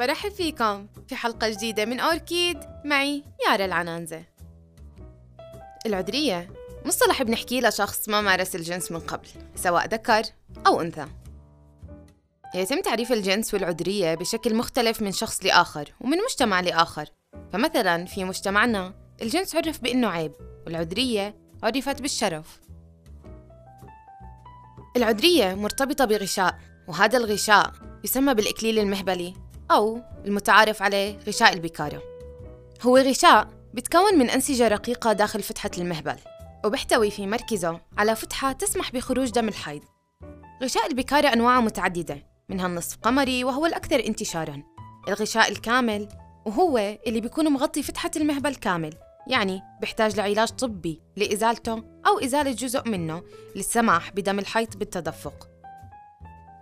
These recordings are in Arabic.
برحب فيكم في حلقة جديدة من أوركيد. معي يارا العنانزة. العذرية مصطلح بنحكيه لشخص ما مارس الجنس من قبل سواء ذكر أو أنثى. يتم تعريف الجنس والعذرية بشكل مختلف من شخص لآخر ومن مجتمع لآخر. فمثلا في مجتمعنا الجنس عرف بأنه عيب والعذرية عرفت بالشرف. العذرية مرتبطة بغشاء وهذا الغشاء يسمى بالإكليل المهبلي. أو المتعارف عليه غشاء البكارة هو غشاء بتكون من أنسجة رقيقة داخل فتحة المهبل وبيحتوي في مركزه على فتحة تسمح بخروج دم الحيض. غشاء البكارة أنواعه متعددة منها النصف قمري وهو الأكثر انتشاراً. الغشاء الكامل وهو اللي بيكون مغطي فتحة المهبل كامل يعني بيحتاج لعلاج طبي لإزالته أو إزالة جزء منه للسماح بدم الحيض بالتدفق.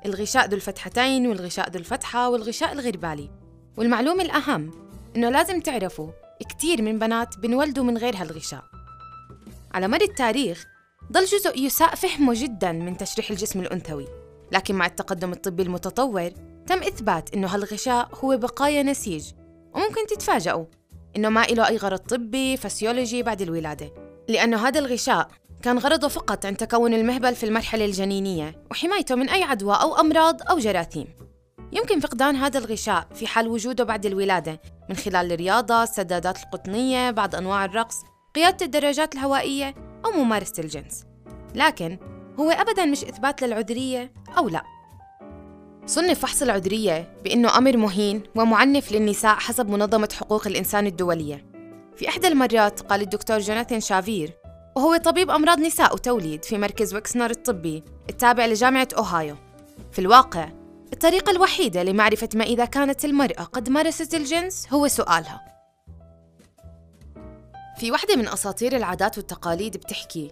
الغشاء ذو الفتحتين والغشاء ذو الفتحة والغشاء الغربالي. والمعلومة الأهم إنه لازم تعرفوا كتير من بنات بنولدوا من غير هالغشاء. على مر التاريخ ضل جزء يساء فهمه جدا من تشريح الجسم الأنثوي. لكن مع التقدم الطبي المتطور تم إثبات إنه هالغشاء هو بقايا نسيج. وممكن تتفاجئوا إنه ما إله أي غرض طبي فسيولوجي بعد الولادة. لأنه هذا الغشاء كان غرضه فقط عن تكون المهبل في المرحلة الجنينية وحمايته من أي عدوى أو أمراض أو جراثيم. يمكن فقدان هذا الغشاء في حال وجوده بعد الولادة من خلال الرياضة، السدادات القطنية، بعض أنواع الرقص، قيادة الدراجات الهوائية أو ممارسة الجنس. لكن هو أبداً مش إثبات للعذرية أو لا. صنف فحص العذرية بأنه أمر مهين ومعنف للنساء حسب منظمة حقوق الإنسان الدولية. في إحدى المرات قال الدكتور جوناثان شافير وهو طبيب أمراض نساء وتوليد في مركز ويكسنر الطبي التابع لجامعة أوهايو. في الواقع الطريقة الوحيدة لمعرفة ما إذا كانت المرأة قد مارست الجنس هو سؤالها. في واحدة من أساطير العادات والتقاليد بتحكي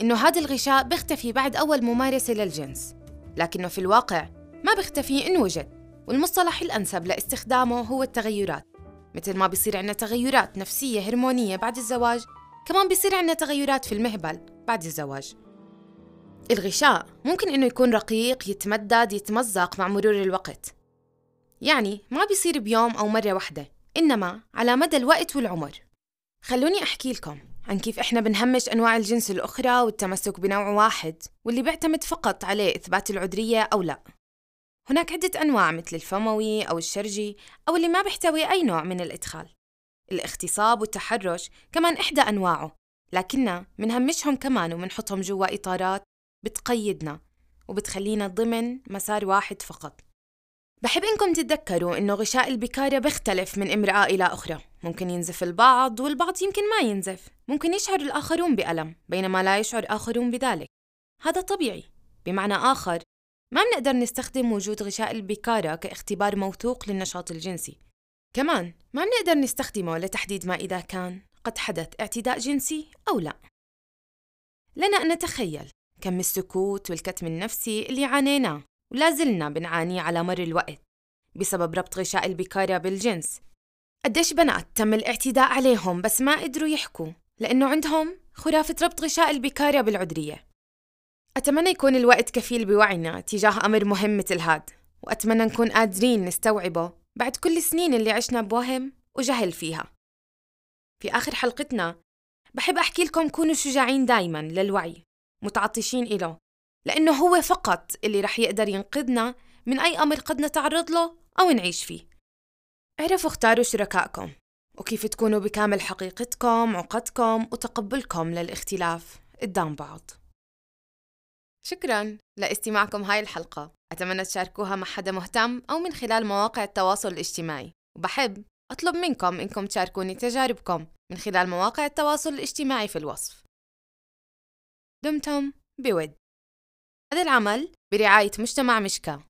إنه هذا الغشاء بيختفي بعد أول ممارسة للجنس. لكنه في الواقع ما بيختفي إن وجد والمصطلح الأنسب لاستخدامه هو التغيرات. مثل ما بيصير عندنا تغيرات نفسية هرمونية بعد الزواج كمان بيصير عندنا تغيرات في المهبل بعد الزواج. الغشاء ممكن إنه يكون رقيق يتمدد يتمزق مع مرور الوقت. يعني ما بيصير بيوم أو مرة واحدة إنما على مدى الوقت والعمر. خلوني أحكي لكم عن كيف إحنا بنهمش أنواع الجنس الأخرى والتمسك بنوع واحد واللي بيعتمد فقط عليه إثبات العذرية أو لا. هناك عدة أنواع مثل الفموي أو الشرجي أو اللي ما بيحتوي أي نوع من الإدخال. الاغتصاب والتحرش كمان إحدى أنواعه لكننا منهمشهم كمان ومنحطهم جوا إطارات بتقيدنا وبتخلينا ضمن مسار واحد فقط. بحب إنكم تتذكروا إنه غشاء البكارة بيختلف من امرأة إلى أخرى. ممكن ينزف البعض والبعض يمكن ما ينزف. ممكن يشعر الآخرون بألم بينما لا يشعر آخرون بذلك. هذا طبيعي. بمعنى آخر ما بنقدر نستخدم وجود غشاء البكارة كاختبار موثوق للنشاط الجنسي. كمان ما بنقدر نستخدمه لتحديد ما إذا كان قد حدث اعتداء جنسي أو لا. لنا أن نتخيل كم السكوت والكتم النفسي اللي عانيناه ولا زلنا بنعانيه على مر الوقت بسبب ربط غشاء البكارة بالجنس. قديش بنات تم الاعتداء عليهم بس ما قدروا يحكوا لأنه عندهم خرافة ربط غشاء البكارة بالعذرية. أتمنى يكون الوقت كفيل بوعينا تجاه أمر مهم مثل هاد وأتمنى نكون قادرين نستوعبه بعد كل السنين اللي عشنا بوهم وجهل فيها. في آخر حلقتنا بحب أحكي لكم كونوا شجاعين دايما للوعي متعطشين إله لأنه هو فقط اللي رح يقدر ينقذنا من أي أمر قد نتعرض له أو نعيش فيه. اعرفوا اختاروا شركائكم وكيف تكونوا بكامل حقيقتكم عقدكم وتقبلكم للاختلاف قدام بعض. شكرا. لاستماعكم هاي الحلقة. أتمنى تشاركوها مع حدا مهتم أو من خلال مواقع التواصل الاجتماعي. وبحب أطلب منكم إنكم تشاركوني تجاربكم من خلال مواقع التواصل الاجتماعي في الوصف. دمتم بود. هذا العمل برعاية مجتمع مشكا.